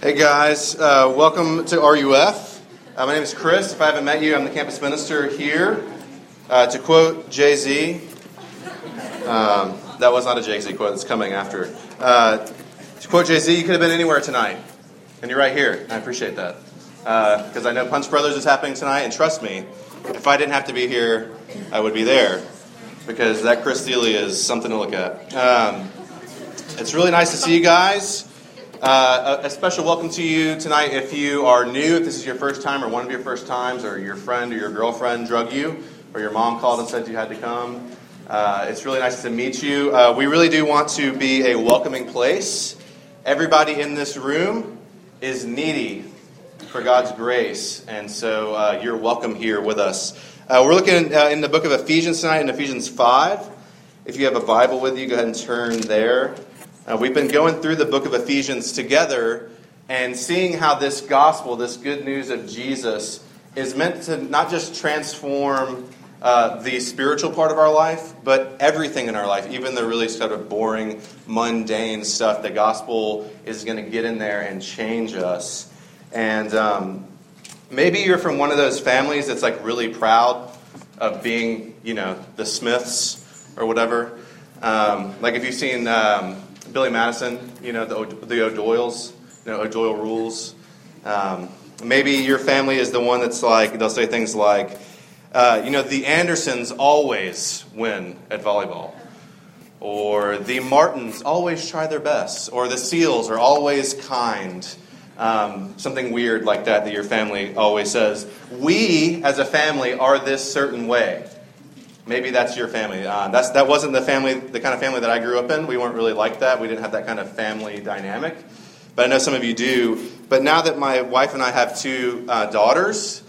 Hey guys, uh, welcome to RUF. Uh, my name is Chris. If I haven't met you, I'm the campus minister here. Uh, to quote Jay Z, um, that was not a Jay Z quote, it's coming after. Uh, to quote Jay Z, you could have been anywhere tonight, and you're right here. I appreciate that. Because I know Punch Brothers is happening tonight, and trust me, if I didn't have to be here, I would be there. Because that Chris Thile is something to look at. Um, it's really nice to see you guys. Uh, a, special welcome to you tonight if you are new, if this is your first time or one of your first times, or your friend or your girlfriend drug you, or your mom called and said you had to come. Uh, it's really nice to meet you. Uh, we really do want to be a welcoming place. Everybody in this room is needy for God's grace, and so uh, you're welcome here with us. Uh, we're looking uh, in the book of Ephesians tonight, in Ephesians 5. If you have a Bible with you, go ahead and turn there. Uh, we've been going through the book of Ephesians together and seeing how this gospel, this good news of Jesus, is meant to not just transform uh, the spiritual part of our life, but everything in our life, even the really sort of boring, mundane stuff. The gospel is going to get in there and change us. And um, maybe you're from one of those families that's like really proud of being, you know, the Smiths or whatever. Um, like if you've seen um, Billy Madison, you know, the, the O'Doyles, you know, O'Doyle rules. Um, maybe your family is the one that's like, they'll say things like, uh, you know, the Andersons always win at volleyball. Or the Martins always try their best. Or the Seals are always kind. Um, something weird like that that your family always says. We, as a family, are this certain way. Maybe that's your family. Uh, that's, that wasn't the family, the kind of family that I grew up in. We weren't really like that. We didn't have that kind of family dynamic. But I know some of you do. But now that my wife and I have two uh, daughters,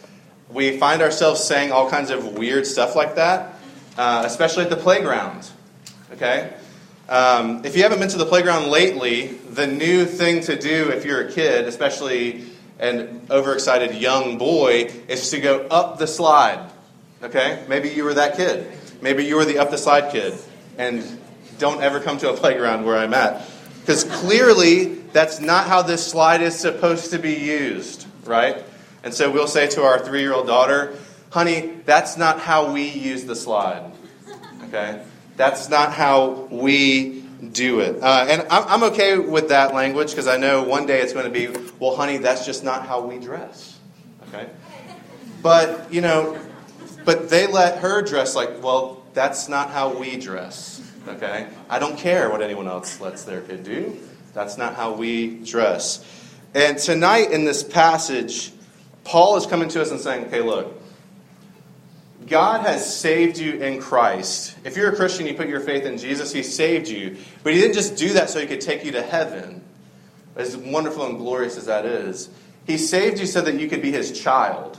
we find ourselves saying all kinds of weird stuff like that, uh, especially at the playground. Okay? Um, if you haven't been to the playground lately, the new thing to do if you're a kid, especially an overexcited young boy, is to go up the slide. Okay? Maybe you were that kid. Maybe you were the up the slide kid. And don't ever come to a playground where I'm at. Because clearly, that's not how this slide is supposed to be used, right? And so we'll say to our three year old daughter, honey, that's not how we use the slide. Okay? That's not how we do it. Uh, and I'm, I'm okay with that language because I know one day it's going to be, well, honey, that's just not how we dress. Okay? But, you know, but they let her dress like, well, that's not how we dress. Okay? I don't care what anyone else lets their kid do. That's not how we dress. And tonight in this passage, Paul is coming to us and saying, okay, look, God has saved you in Christ. If you're a Christian, you put your faith in Jesus, He saved you. But He didn't just do that so He could take you to heaven, as wonderful and glorious as that is. He saved you so that you could be His child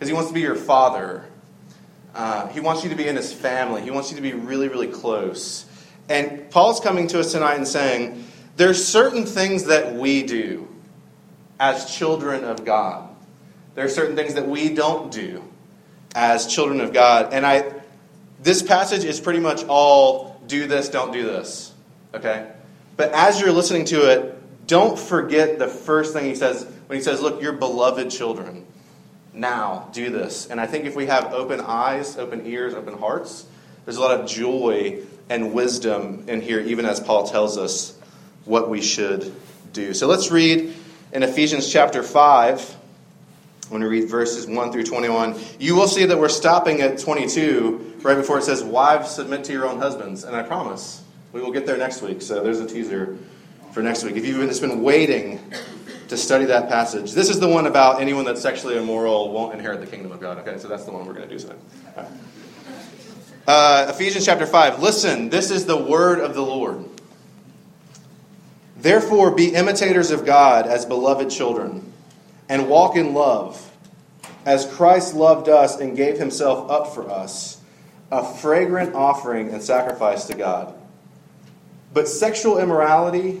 because he wants to be your father. Uh, he wants you to be in his family. He wants you to be really, really close. And Paul's coming to us tonight and saying, there's certain things that we do as children of God. There are certain things that we don't do as children of God. And I this passage is pretty much all do this, don't do this. Okay? But as you're listening to it, don't forget the first thing he says when he says, Look, you're beloved children now do this. And I think if we have open eyes, open ears, open hearts, there's a lot of joy and wisdom in here, even as Paul tells us what we should do. So let's read in Ephesians chapter 5. When we read verses 1 through 21, you will see that we're stopping at 22, right before it says, Wives, submit to your own husbands. And I promise we will get there next week. So there's a teaser for next week. If you've just been waiting to study that passage. This is the one about anyone that's sexually immoral won't inherit the kingdom of God. Okay, so that's the one we're going to do tonight. Right. Uh, Ephesians chapter 5. Listen, this is the word of the Lord. Therefore, be imitators of God as beloved children, and walk in love, as Christ loved us and gave himself up for us, a fragrant offering and sacrifice to God. But sexual immorality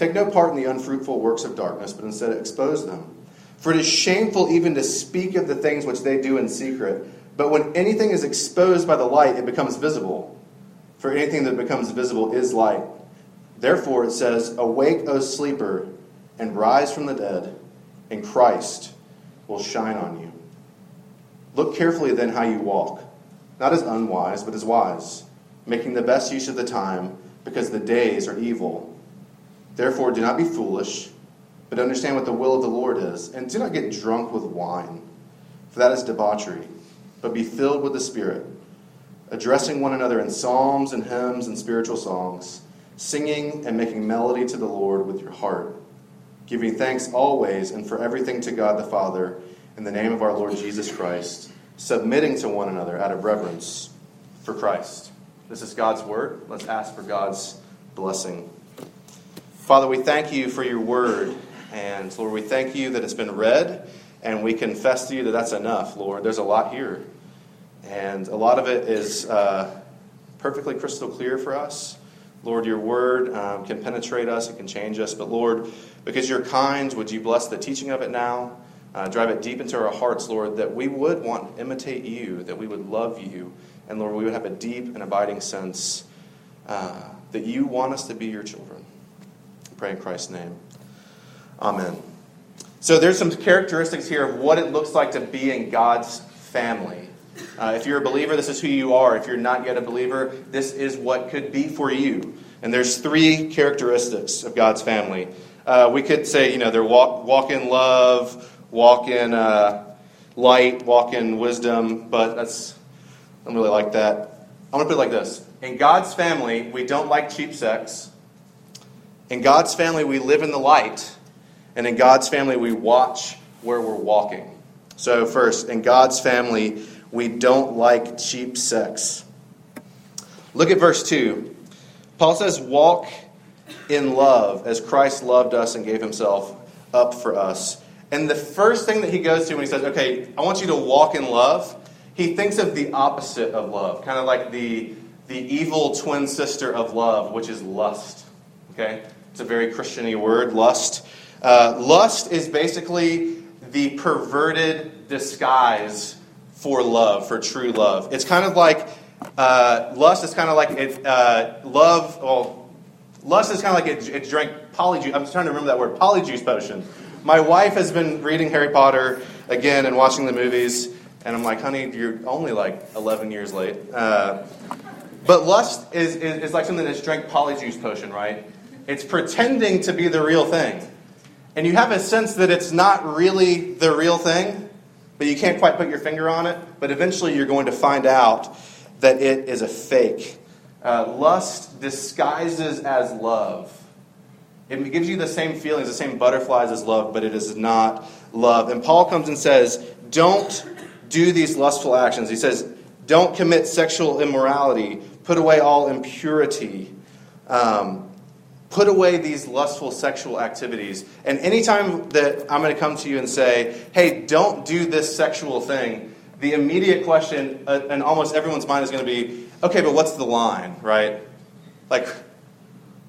Take no part in the unfruitful works of darkness, but instead expose them. For it is shameful even to speak of the things which they do in secret. But when anything is exposed by the light, it becomes visible. For anything that becomes visible is light. Therefore, it says, Awake, O sleeper, and rise from the dead, and Christ will shine on you. Look carefully then how you walk, not as unwise, but as wise, making the best use of the time, because the days are evil. Therefore, do not be foolish, but understand what the will of the Lord is, and do not get drunk with wine, for that is debauchery, but be filled with the Spirit addressing one another in psalms and hymns and spiritual songs, singing and making melody to the Lord with your heart, giving thanks always and for everything to God the Father in the name of our Lord Jesus Christ, submitting to one another out of reverence for Christ. This is God's word. Let's ask for God's blessing. Father, we thank you for your word. And Lord, we thank you that it's been read, and we confess to you that that's enough, Lord. There's a lot here. And a lot of it is uh, perfectly crystal clear for us. Lord, your word um, can penetrate us, it can change us. But Lord, because you're kind, would you bless the teaching of it now? Uh, drive it deep into our hearts, Lord, that we would want to imitate you, that we would love you, and Lord, we would have a deep and abiding sense uh, that you want us to be your children. Pray in Christ's name. Amen. So there's some characteristics here of what it looks like to be in God's family. Uh, if you're a believer, this is who you are. If you're not yet a believer, this is what could be for you. And there's three characteristics of God's family. Uh, we could say, you know, they're walk, walk in love, walk in uh, light, walk in wisdom, but that's, I don't really like that. I'm going to put it like this In God's family, we don't like cheap sex. In God's family, we live in the light. And in God's family, we watch where we're walking. So, first, in God's family, we don't like cheap sex. Look at verse 2. Paul says, Walk in love as Christ loved us and gave himself up for us. And the first thing that he goes to when he says, Okay, I want you to walk in love, he thinks of the opposite of love, kind of like the, the evil twin sister of love, which is lust. Okay? It's a very Christiany word, lust. Uh, lust is basically the perverted disguise for love, for true love. It's kind of like uh, lust is kind of like it, uh, love. Well, lust is kind of like it, it drank polyjuice. I'm trying to remember that word, polyjuice potion. My wife has been reading Harry Potter again and watching the movies, and I'm like, honey, you're only like 11 years late. Uh, but lust is, is, is like something that's drank polyjuice potion, right? It's pretending to be the real thing. And you have a sense that it's not really the real thing, but you can't quite put your finger on it. But eventually you're going to find out that it is a fake. Uh, lust disguises as love. It gives you the same feelings, the same butterflies as love, but it is not love. And Paul comes and says, Don't do these lustful actions. He says, Don't commit sexual immorality. Put away all impurity. Um, put away these lustful sexual activities. And anytime that I'm going to come to you and say, hey, don't do this sexual thing, the immediate question uh, in almost everyone's mind is going to be, okay, but what's the line, right? Like,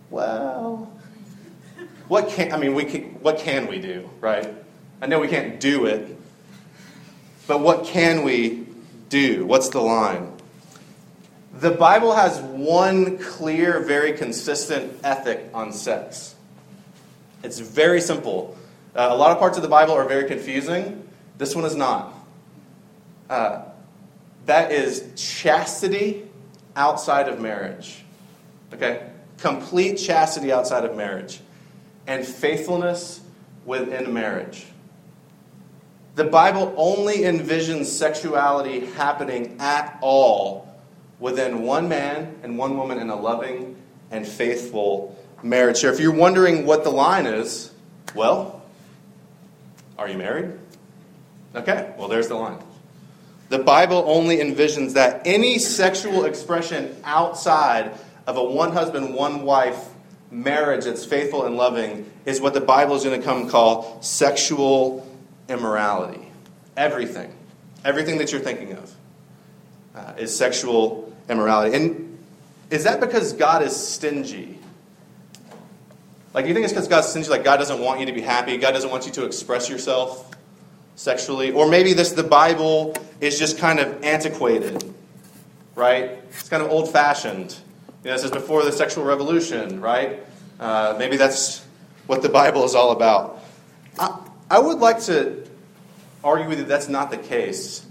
well, what can, I mean, we can, what can we do, right? I know we can't do it, but what can we do? What's the line? The Bible has one clear, very consistent ethic on sex. It's very simple. Uh, a lot of parts of the Bible are very confusing. This one is not. Uh, that is chastity outside of marriage. Okay? Complete chastity outside of marriage. And faithfulness within marriage. The Bible only envisions sexuality happening at all within one man and one woman in a loving and faithful marriage. So if you're wondering what the line is, well, are you married? Okay, well, there's the line. The Bible only envisions that any sexual expression outside of a one husband, one wife marriage that's faithful and loving is what the Bible is going to come call sexual immorality. Everything, everything that you're thinking of uh, is sexual immorality. And is that because God is stingy? Like, do you think it's because God's stingy? Like, God doesn't want you to be happy? God doesn't want you to express yourself sexually? Or maybe this the Bible is just kind of antiquated, right? It's kind of old fashioned. You know, this is before the sexual revolution, right? Uh, maybe that's what the Bible is all about. I, I would like to argue with you that's not the case.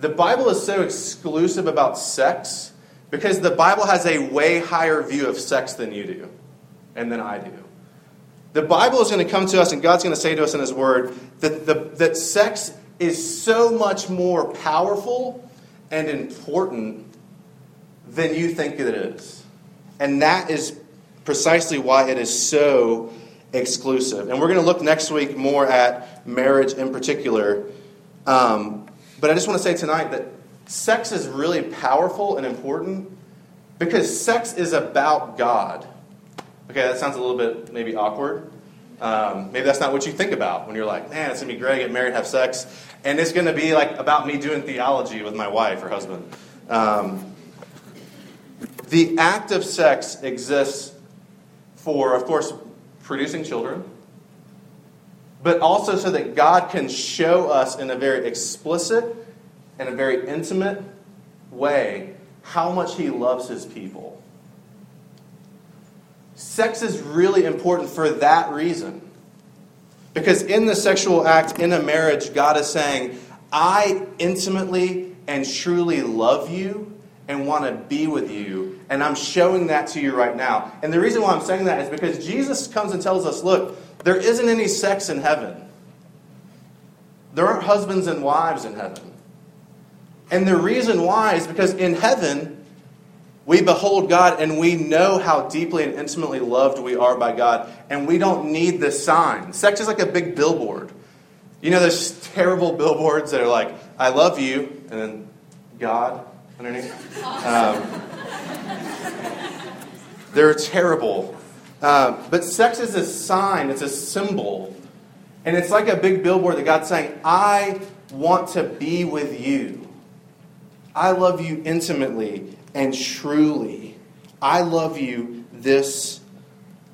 The Bible is so exclusive about sex because the Bible has a way higher view of sex than you do and than I do. The Bible is going to come to us, and God's going to say to us in His Word that, the, that sex is so much more powerful and important than you think it is. And that is precisely why it is so exclusive. And we're going to look next week more at marriage in particular. Um, but I just want to say tonight that sex is really powerful and important because sex is about God. Okay, that sounds a little bit maybe awkward. Um, maybe that's not what you think about when you're like, man, it's gonna be great, get married, have sex, and it's gonna be like about me doing theology with my wife or husband. Um, the act of sex exists for, of course, producing children, but also so that God can show us in a very explicit and a very intimate way how much He loves His people. Sex is really important for that reason. Because in the sexual act, in a marriage, God is saying, I intimately and truly love you and want to be with you. And I'm showing that to you right now. And the reason why I'm saying that is because Jesus comes and tells us look, there isn't any sex in heaven, there aren't husbands and wives in heaven. And the reason why is because in heaven, we behold God and we know how deeply and intimately loved we are by God, and we don't need the sign. Sex is like a big billboard. You know, those terrible billboards that are like, I love you, and then God underneath? Um, they're terrible. Uh, but sex is a sign, it's a symbol. And it's like a big billboard that God's saying, I want to be with you. I love you intimately and truly. I love you this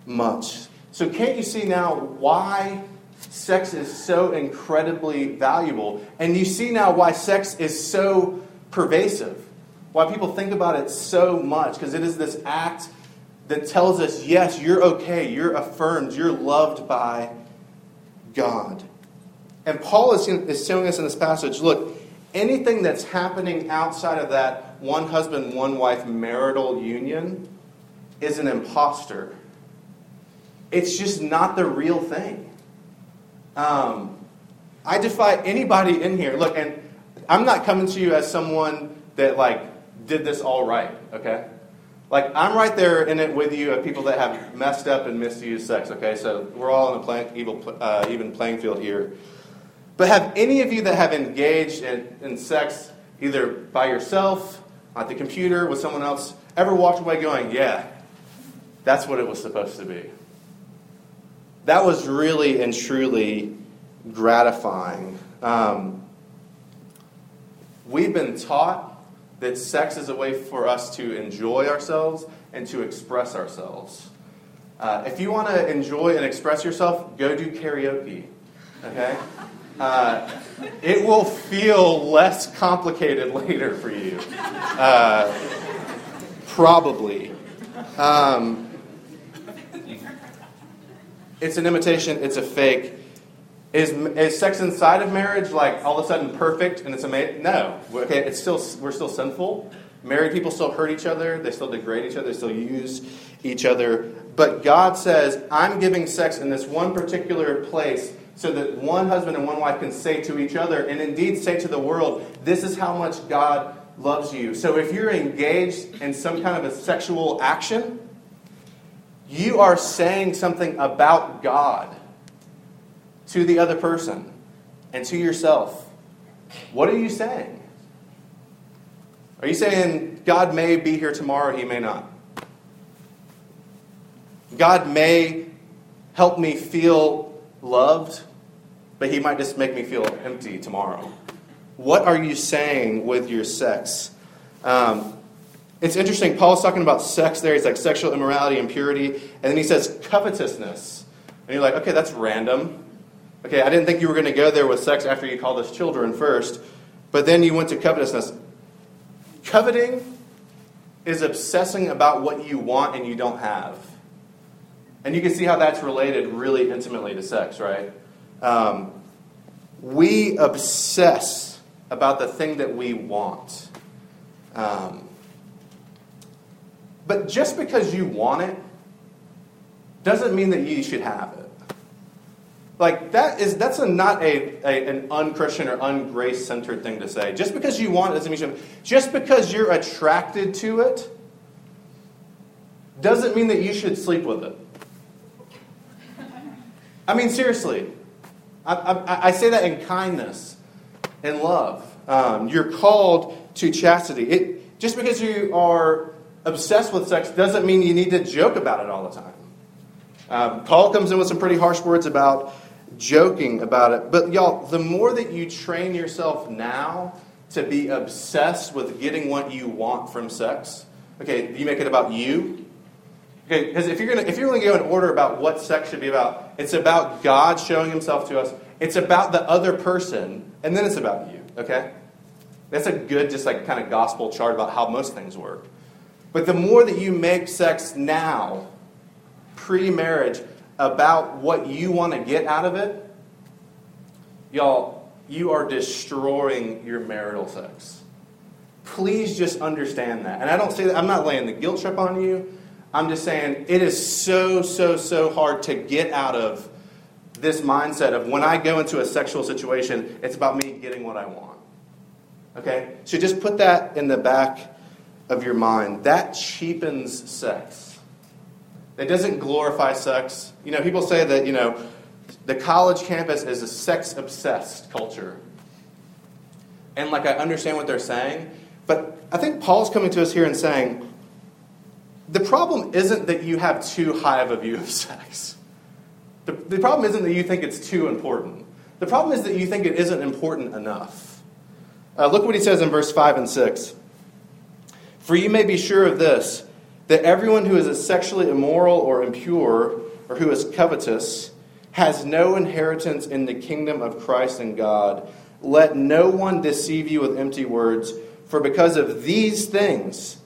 much. So, can't you see now why sex is so incredibly valuable? And you see now why sex is so pervasive, why people think about it so much, because it is this act that tells us, yes, you're okay, you're affirmed, you're loved by God. And Paul is, is showing us in this passage look, anything that's happening outside of that one husband, one wife marital union is an impostor. It's just not the real thing. Um, I defy anybody in here. Look, and I'm not coming to you as someone that like did this all right. Okay, like I'm right there in it with you of people that have messed up and misused sex. Okay, so we're all in a play, evil, uh, even playing field here. But have any of you that have engaged in, in sex either by yourself, at the computer, with someone else, ever walked away going, yeah, that's what it was supposed to be? That was really and truly gratifying. Um, we've been taught that sex is a way for us to enjoy ourselves and to express ourselves. Uh, if you want to enjoy and express yourself, go do karaoke. Okay? uh, it will feel less complicated later for you. Uh, probably. Um, it's an imitation, it's a fake. Is, is sex inside of marriage like all of a sudden perfect and it's amazing? No. Okay, it's still we're still sinful. Married people still hurt each other, they still degrade each other, they still use each other. But God says, I'm giving sex in this one particular place so that one husband and one wife can say to each other, and indeed say to the world, This is how much God loves you. So if you're engaged in some kind of a sexual action, you are saying something about God to the other person and to yourself. What are you saying? Are you saying God may be here tomorrow, he may not? God may help me feel loved, but he might just make me feel empty tomorrow. What are you saying with your sex? Um, it's interesting. Paul's talking about sex there. He's like sexual immorality, impurity. And then he says covetousness. And you're like, okay, that's random. Okay, I didn't think you were going to go there with sex after you called us children first. But then you went to covetousness. Coveting is obsessing about what you want and you don't have. And you can see how that's related really intimately to sex, right? Um, we obsess about the thing that we want. Um, but just because you want it doesn't mean that you should have it. Like that is that's a, not a, a an unchristian or ungrace centered thing to say. Just because you want it doesn't mean you. Just because you're attracted to it doesn't mean that you should sleep with it. I mean seriously, I, I, I say that in kindness and love. Um, you're called to chastity. It just because you are obsessed with sex doesn't mean you need to joke about it all the time. Um, Paul comes in with some pretty harsh words about joking about it. But y'all, the more that you train yourself now to be obsessed with getting what you want from sex, okay, you make it about you. Okay, because if you're gonna if you're gonna go in order about what sex should be about, it's about God showing Himself to us. It's about the other person, and then it's about you. Okay, that's a good just like kind of gospel chart about how most things work. But the more that you make sex now, pre-marriage, about what you want to get out of it, y'all, you are destroying your marital sex. Please just understand that. And I don't say that, I'm not laying the guilt trip on you. I'm just saying it is so, so, so hard to get out of this mindset of when I go into a sexual situation, it's about me getting what I want. Okay? So just put that in the back of your mind. That cheapens sex. It doesn't glorify sex. You know, people say that, you know, the college campus is a sex obsessed culture. And like I understand what they're saying, but I think Paul's coming to us here and saying the problem isn't that you have too high of a view of sex. The, the problem isn't that you think it's too important. The problem is that you think it isn't important enough. Uh, look what he says in verse 5 and 6. For you may be sure of this that everyone who is sexually immoral or impure or who is covetous has no inheritance in the kingdom of Christ and God. Let no one deceive you with empty words, for because of these things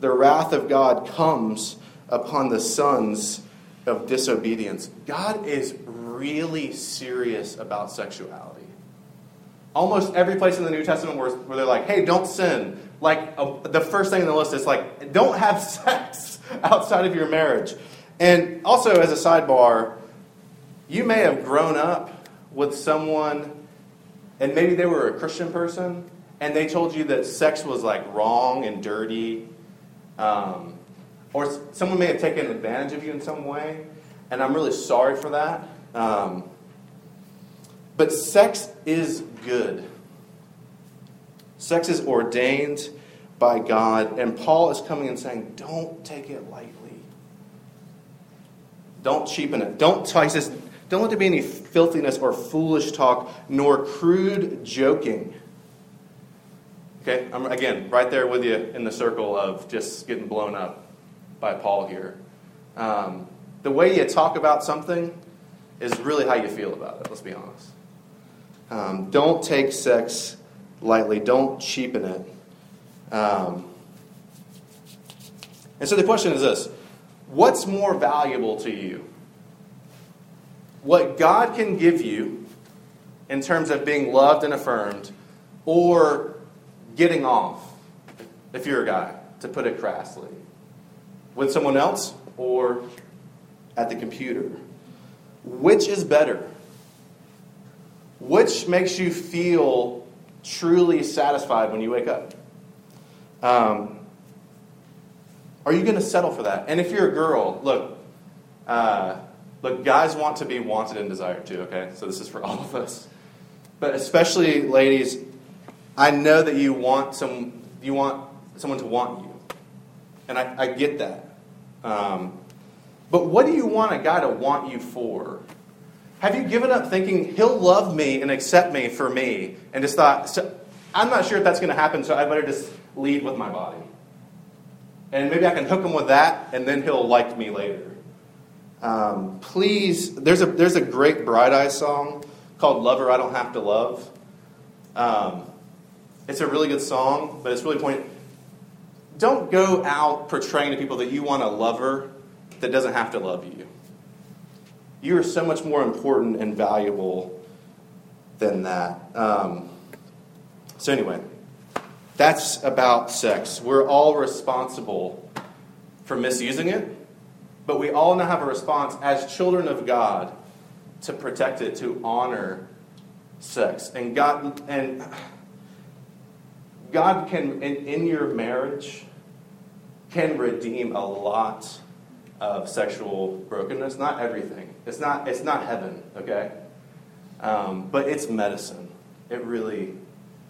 the wrath of God comes upon the sons of disobedience. God is really serious about sexuality. Almost every place in the New Testament where, where they're like, hey, don't sin, like the first thing on the list is like, don't have sex outside of your marriage. And also, as a sidebar, you may have grown up with someone, and maybe they were a Christian person, and they told you that sex was like wrong and dirty. Um, or someone may have taken advantage of you in some way, and I'm really sorry for that. Um, but sex is good. Sex is ordained by God, and Paul is coming and saying, don't take it lightly. Don't cheapen it. Don't, he says, don't let there be any filthiness or foolish talk, nor crude joking. Okay, I'm again right there with you in the circle of just getting blown up by Paul here. Um, the way you talk about something is really how you feel about it, let's be honest. Um, don't take sex lightly, don't cheapen it. Um, and so the question is this what's more valuable to you? What God can give you in terms of being loved and affirmed, or getting off, if you're a guy, to put it crassly, with someone else or at the computer? Which is better? Which makes you feel truly satisfied when you wake up? Um, are you going to settle for that? And if you're a girl, look, uh, look, guys want to be wanted and desired too. Okay, so this is for all of us, but especially ladies. I know that you want some, you want someone to want you, and I, I get that. Um, but what do you want a guy to want you for? Have you given up thinking he'll love me and accept me for me, and just thought, so, I'm not sure if that's going to happen, so I better just lead with my body, and maybe I can hook him with that, and then he'll like me later. Um, please, there's a there's a great Bright Eyes song called "Lover I Don't Have to Love." Um, it's a really good song, but it's really pointing. Don't go out portraying to people that you want a lover that doesn't have to love you. You are so much more important and valuable than that. Um, so, anyway, that's about sex. We're all responsible for misusing it, but we all now have a response as children of God to protect it, to honor sex. And God, and God can, in, in your marriage, can redeem a lot of sexual brokenness. Not everything. It's not, it's not heaven, okay? Um, but it's medicine. It really,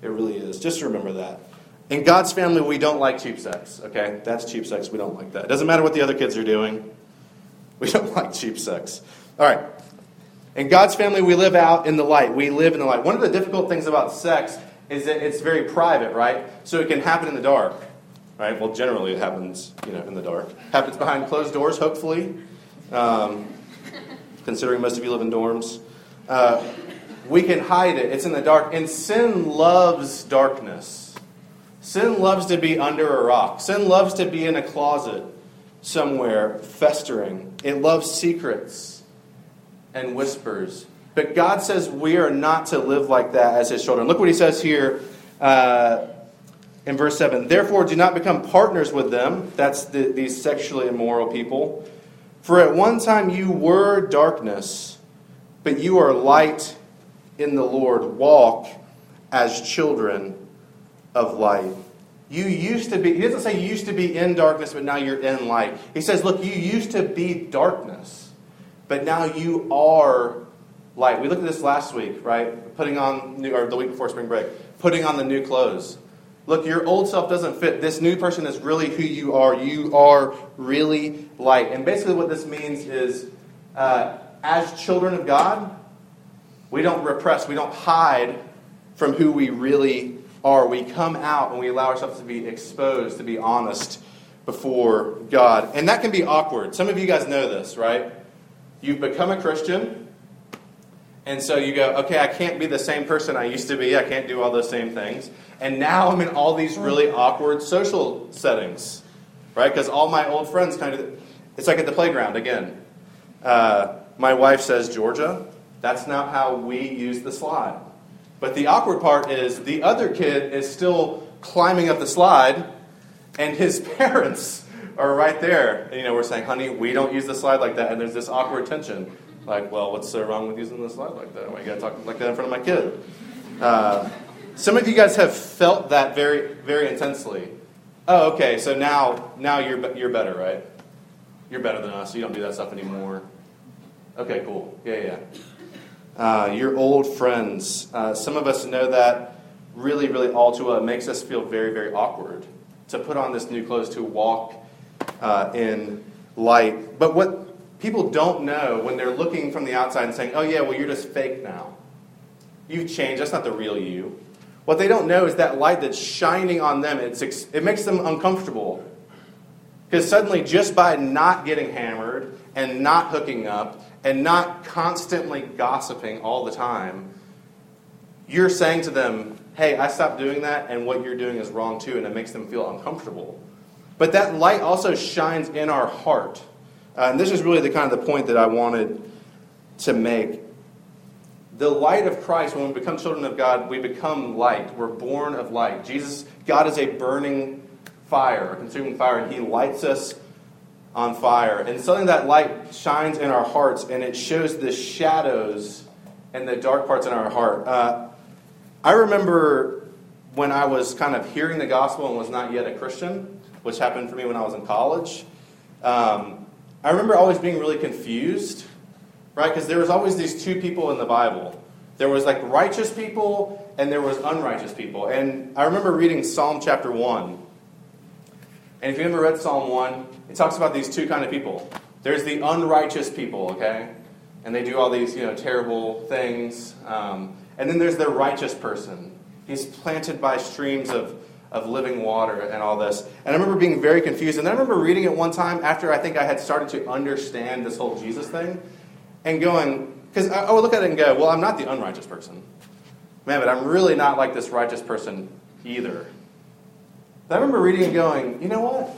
it really is. Just remember that. In God's family, we don't like cheap sex, okay? That's cheap sex. We don't like that. It doesn't matter what the other kids are doing. We don't like cheap sex. All right. In God's family, we live out in the light. We live in the light. One of the difficult things about sex is that it's very private, right? So it can happen in the dark, right? Well, generally it happens, you know, in the dark. Happens behind closed doors, hopefully. Um, considering most of you live in dorms, uh, we can hide it. It's in the dark, and sin loves darkness. Sin loves to be under a rock. Sin loves to be in a closet somewhere, festering. It loves secrets and whispers. But God says we are not to live like that as His children. Look what He says here uh, in verse 7. Therefore, do not become partners with them. That's the, these sexually immoral people. For at one time you were darkness, but you are light in the Lord. Walk as children of light. You used to be, he doesn't say you used to be in darkness, but now you're in light. He says, look, you used to be darkness, but now you are light. We looked at this last week, right? Putting on, new, or the week before spring break, putting on the new clothes. Look, your old self doesn't fit. This new person is really who you are. You are really light. And basically, what this means is uh, as children of God, we don't repress, we don't hide from who we really are. We come out and we allow ourselves to be exposed, to be honest before God. And that can be awkward. Some of you guys know this, right? You've become a Christian and so you go, okay, I can't be the same person I used to be. I can't do all those same things. And now I'm in all these really awkward social settings, right? Because all my old friends kind of, it's like at the playground again. Uh, my wife says, Georgia, that's not how we use the slide. But the awkward part is the other kid is still climbing up the slide, and his parents are right there. And, you know, we're saying, honey, we don't use the slide like that. And there's this awkward tension. Like, well, what's so wrong with using the slide like that? Why you gotta talk like that in front of my kid? Uh, some of you guys have felt that very, very intensely. Oh, okay. So now, now you're you're better, right? You're better than us. You don't do that stuff anymore. Okay, cool. Yeah, yeah. Uh, your old friends. Uh, some of us know that really, really all too well. It makes us feel very, very awkward to put on this new clothes to walk uh, in light. But what people don't know when they're looking from the outside and saying, oh, yeah, well, you're just fake now. You've changed. That's not the real you. What they don't know is that light that's shining on them, it's, it makes them uncomfortable. Because suddenly, just by not getting hammered and not hooking up and not constantly gossiping all the time, you're saying to them, hey, I stopped doing that, and what you're doing is wrong too, and it makes them feel uncomfortable. But that light also shines in our heart. Uh, and this is really the kind of the point that I wanted to make. The light of Christ, when we become children of God, we become light. We're born of light. Jesus, God is a burning fire, a consuming fire, and He lights us on fire. And suddenly that light shines in our hearts and it shows the shadows and the dark parts in our heart. Uh, I remember when I was kind of hearing the gospel and was not yet a Christian, which happened for me when I was in college. Um, I remember always being really confused, right? Because there was always these two people in the Bible. There was like righteous people and there was unrighteous people. And I remember reading Psalm chapter 1. And if you ever read Psalm 1, it talks about these two kind of people. There's the unrighteous people, okay? And they do all these, you know, terrible things. Um, and then there's the righteous person. He's planted by streams of, of living water and all this. And I remember being very confused. And I remember reading it one time after I think I had started to understand this whole Jesus thing and going, because I, I would look at it and go, well, I'm not the unrighteous person. Man, but I'm really not like this righteous person either. But I remember reading and going, you know what?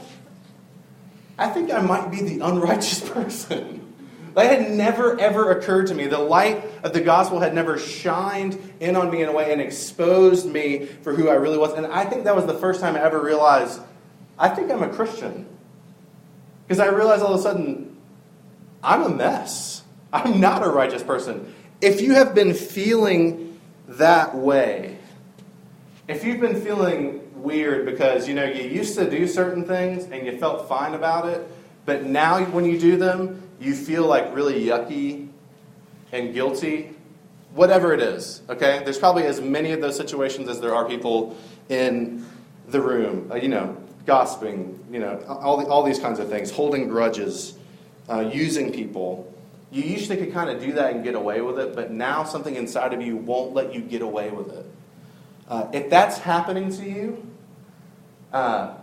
I think I might be the unrighteous person. That had never, ever occurred to me. The light of the gospel had never shined in on me in a way and exposed me for who I really was. And I think that was the first time I ever realized I think I'm a Christian. Because I realized all of a sudden, I'm a mess. I'm not a righteous person. If you have been feeling that way, if you've been feeling weird because you know you used to do certain things and you felt fine about it, but now when you do them, you feel like really yucky and guilty, whatever it is, okay? There's probably as many of those situations as there are people in the room, uh, you know, gossiping, you know, all, the, all these kinds of things, holding grudges, uh, using people. You usually could kind of do that and get away with it, but now something inside of you won't let you get away with it. Uh, if that's happening to you, uh,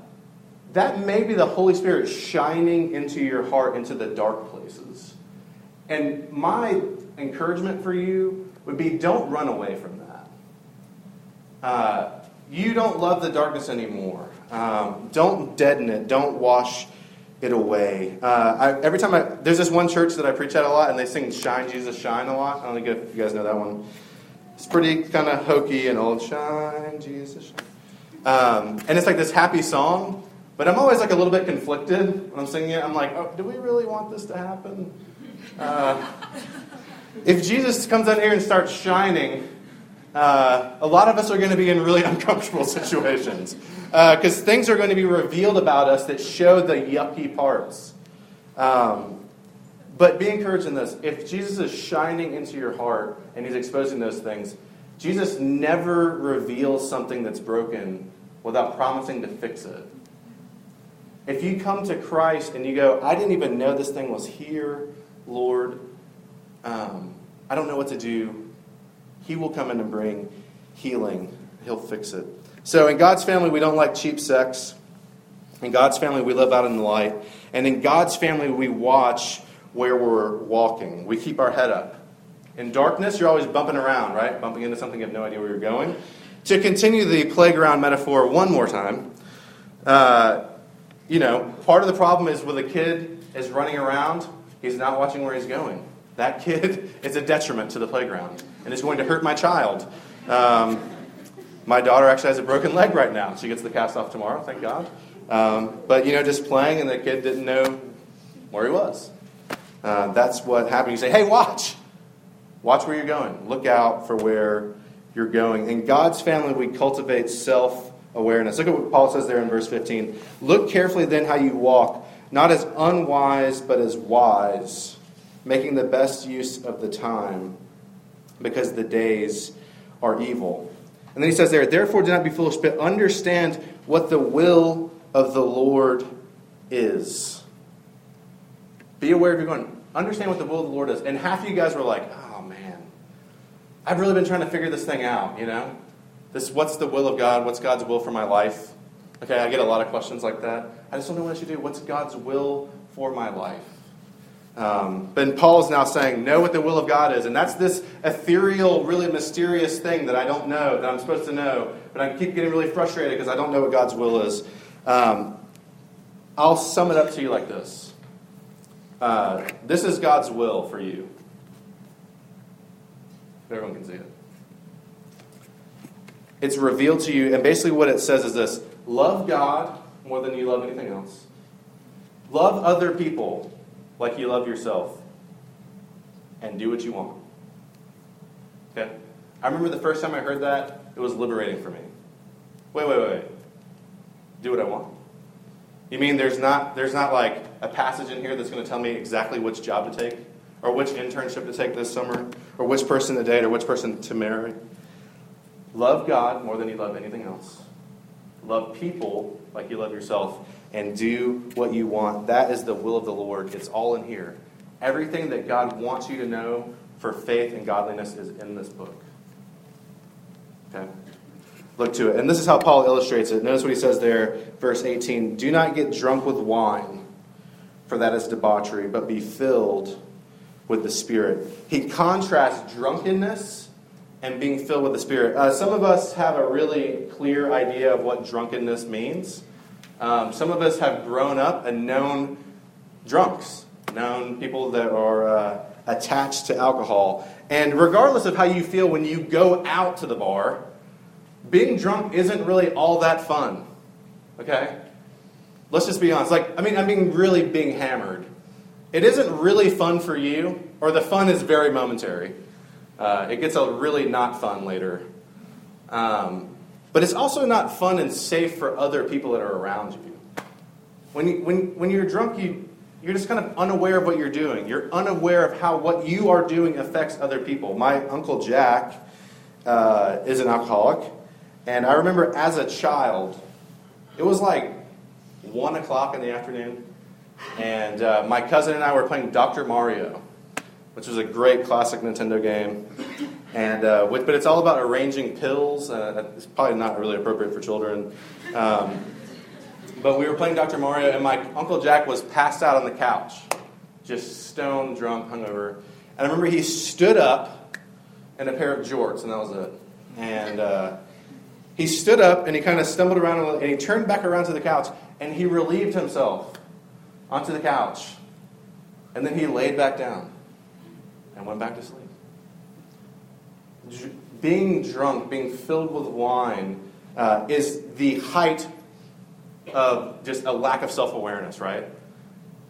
that may be the Holy Spirit shining into your heart into the dark places. And my encouragement for you would be don't run away from that. Uh, you don't love the darkness anymore. Um, don't deaden it. Don't wash it away. Uh, I, every time I, there's this one church that I preach at a lot, and they sing Shine, Jesus, Shine a lot. I don't if you guys know that one. It's pretty kind of hokey and old. Shine, Jesus, shine. Um, and it's like this happy song, but I'm always like a little bit conflicted when I'm singing it. I'm like, oh, do we really want this to happen? Uh, if Jesus comes down here and starts shining, uh, a lot of us are going to be in really uncomfortable situations because uh, things are going to be revealed about us that show the yucky parts. Um, but be encouraged in this. If Jesus is shining into your heart and he's exposing those things, Jesus never reveals something that's broken without promising to fix it. If you come to Christ and you go, I didn't even know this thing was here, Lord, um, I don't know what to do, He will come in and bring healing. He'll fix it. So in God's family, we don't like cheap sex. In God's family, we live out in the light. And in God's family, we watch where we're walking. We keep our head up. In darkness, you're always bumping around, right? Bumping into something you have no idea where you're going. To continue the playground metaphor one more time, uh, you know, part of the problem is with a kid is running around, he's not watching where he's going. That kid is a detriment to the playground and is going to hurt my child. Um, my daughter actually has a broken leg right now. She gets the cast off tomorrow, thank God. Um, but, you know, just playing and the kid didn't know where he was. Uh, that's what happened. You say, hey, watch. Watch where you're going. Look out for where you're going. In God's family, we cultivate self awareness. Look at what Paul says there in verse 15. Look carefully then how you walk, not as unwise, but as wise, making the best use of the time, because the days are evil. And then he says there, therefore do not be foolish, but understand what the will of the Lord is. Be aware of your going. Understand what the will of the Lord is. And half of you guys were like, oh man, I've really been trying to figure this thing out, you know? This, what's the will of God? What's God's will for my life? Okay, I get a lot of questions like that. I just don't know what I should do. What's God's will for my life? Um, but Paul is now saying, know what the will of God is. And that's this ethereal, really mysterious thing that I don't know, that I'm supposed to know. But I keep getting really frustrated because I don't know what God's will is. Um, I'll sum it up to you like this uh, This is God's will for you. Everyone can see it it's revealed to you. And basically, what it says is this love God more than you love anything else, love other people like you love yourself, and do what you want. Okay? I remember the first time I heard that, it was liberating for me. Wait, wait, wait, wait. Do what I want? You mean there's not, there's not like a passage in here that's going to tell me exactly which job to take, or which internship to take this summer, or which person to date, or which person to marry? Love God more than you love anything else. Love people like you love yourself, and do what you want. That is the will of the Lord. It's all in here. Everything that God wants you to know for faith and godliness is in this book. Okay? Look to it. And this is how Paul illustrates it. Notice what he says there, verse 18 Do not get drunk with wine, for that is debauchery, but be filled with the Spirit. He contrasts drunkenness and being filled with the Spirit. Uh, some of us have a really clear idea of what drunkenness means. Um, some of us have grown up and known drunks, known people that are uh, attached to alcohol. And regardless of how you feel when you go out to the bar, being drunk isn't really all that fun. Okay? Let's just be honest. Like, I mean, I'm being really being hammered. It isn't really fun for you, or the fun is very momentary. Uh, it gets really not fun later. Um, but it's also not fun and safe for other people that are around you. When, you, when, when you're drunk, you, you're just kind of unaware of what you're doing. You're unaware of how what you are doing affects other people. My Uncle Jack uh, is an alcoholic. And I remember as a child, it was like 1 o'clock in the afternoon. And uh, my cousin and I were playing Dr. Mario, which was a great classic Nintendo game. And uh, with, but it's all about arranging pills. Uh, it's probably not really appropriate for children. Um, but we were playing Dr. Mario, and my Uncle Jack was passed out on the couch, just stone drunk, hungover. And I remember he stood up in a pair of jorts, and that was it. And uh, he stood up and he kind of stumbled around and he turned back around to the couch and he relieved himself onto the couch. And then he laid back down and went back to sleep being drunk, being filled with wine, uh, is the height of just a lack of self awareness, right?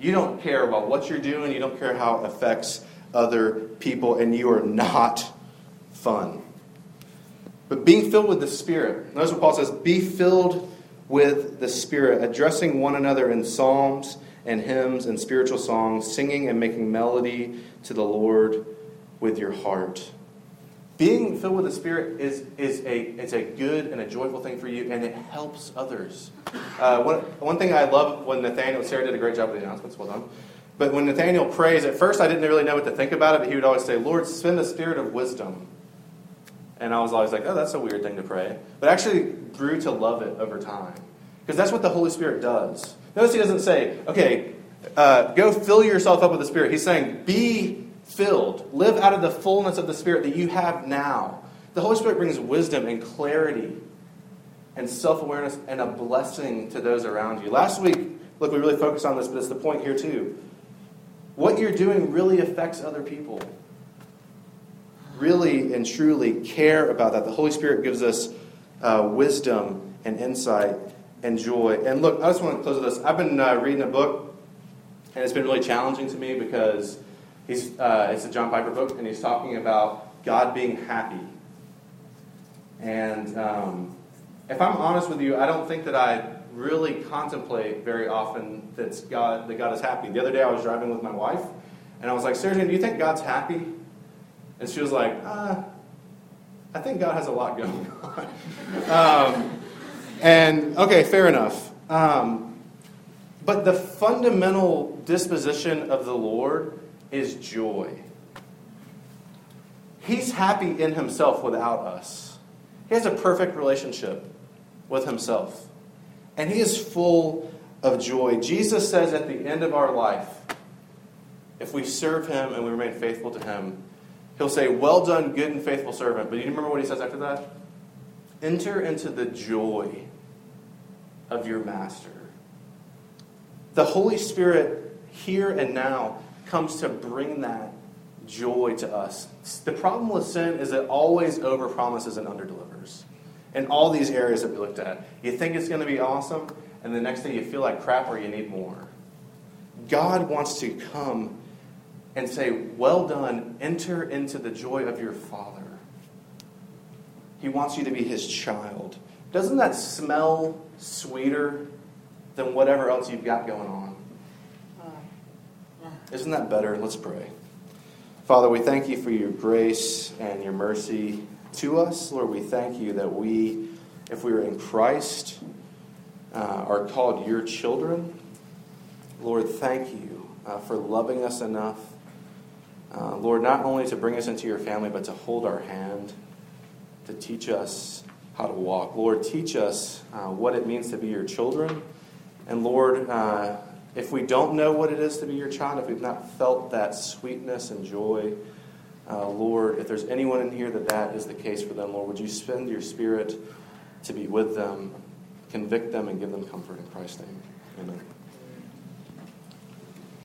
You don't care about what you're doing, you don't care how it affects other people, and you are not fun. But being filled with the Spirit, notice what Paul says be filled with the Spirit, addressing one another in psalms and hymns and spiritual songs, singing and making melody to the Lord with your heart being filled with the Spirit is, is a, it's a good and a joyful thing for you, and it helps others. Uh, one, one thing I love when Nathaniel, Sarah did a great job with the announcements, well done. But when Nathaniel prays, at first I didn't really know what to think about it, but he would always say, Lord, send the spirit of wisdom. And I was always like, oh, that's a weird thing to pray. But I actually grew to love it over time. Because that's what the Holy Spirit does. Notice he doesn't say, okay, uh, go fill yourself up with the Spirit. He's saying, be filled. Live out of the fullness of the Spirit that you have now. The Holy Spirit brings wisdom and clarity and self awareness and a blessing to those around you. Last week, look, we really focused on this, but it's the point here too. What you're doing really affects other people. Really and truly care about that. The Holy Spirit gives us uh, wisdom and insight and joy. And look, I just want to close with this. I've been uh, reading a book, and it's been really challenging to me because He's, uh, it's a John Piper book, and he's talking about God being happy. And um, if I'm honest with you, I don't think that I really contemplate very often that God, that God is happy. The other day I was driving with my wife, and I was like, Sergey, do you think God's happy? And she was like, uh, I think God has a lot going on. um, and okay, fair enough. Um, but the fundamental disposition of the Lord is joy. He's happy in himself without us. He has a perfect relationship with himself. And he is full of joy. Jesus says at the end of our life, if we serve him and we remain faithful to him, he'll say, Well done, good and faithful servant. But do you remember what he says after that? Enter into the joy of your master. The Holy Spirit, here and now, comes to bring that joy to us. The problem with sin is it always overpromises and underdelivers. In all these areas that we looked at, you think it's going to be awesome, and the next thing you feel like crap or you need more. God wants to come and say, Well done, enter into the joy of your Father. He wants you to be His child. Doesn't that smell sweeter than whatever else you've got going on? Isn't that better? Let's pray. Father, we thank you for your grace and your mercy to us. Lord, we thank you that we, if we are in Christ, uh, are called your children. Lord, thank you uh, for loving us enough. Uh, Lord, not only to bring us into your family, but to hold our hand, to teach us how to walk. Lord, teach us uh, what it means to be your children. And Lord, uh, if we don't know what it is to be your child, if we've not felt that sweetness and joy, uh, Lord, if there's anyone in here that that is the case for them, Lord, would you spend your spirit to be with them, convict them, and give them comfort in Christ's name? Amen.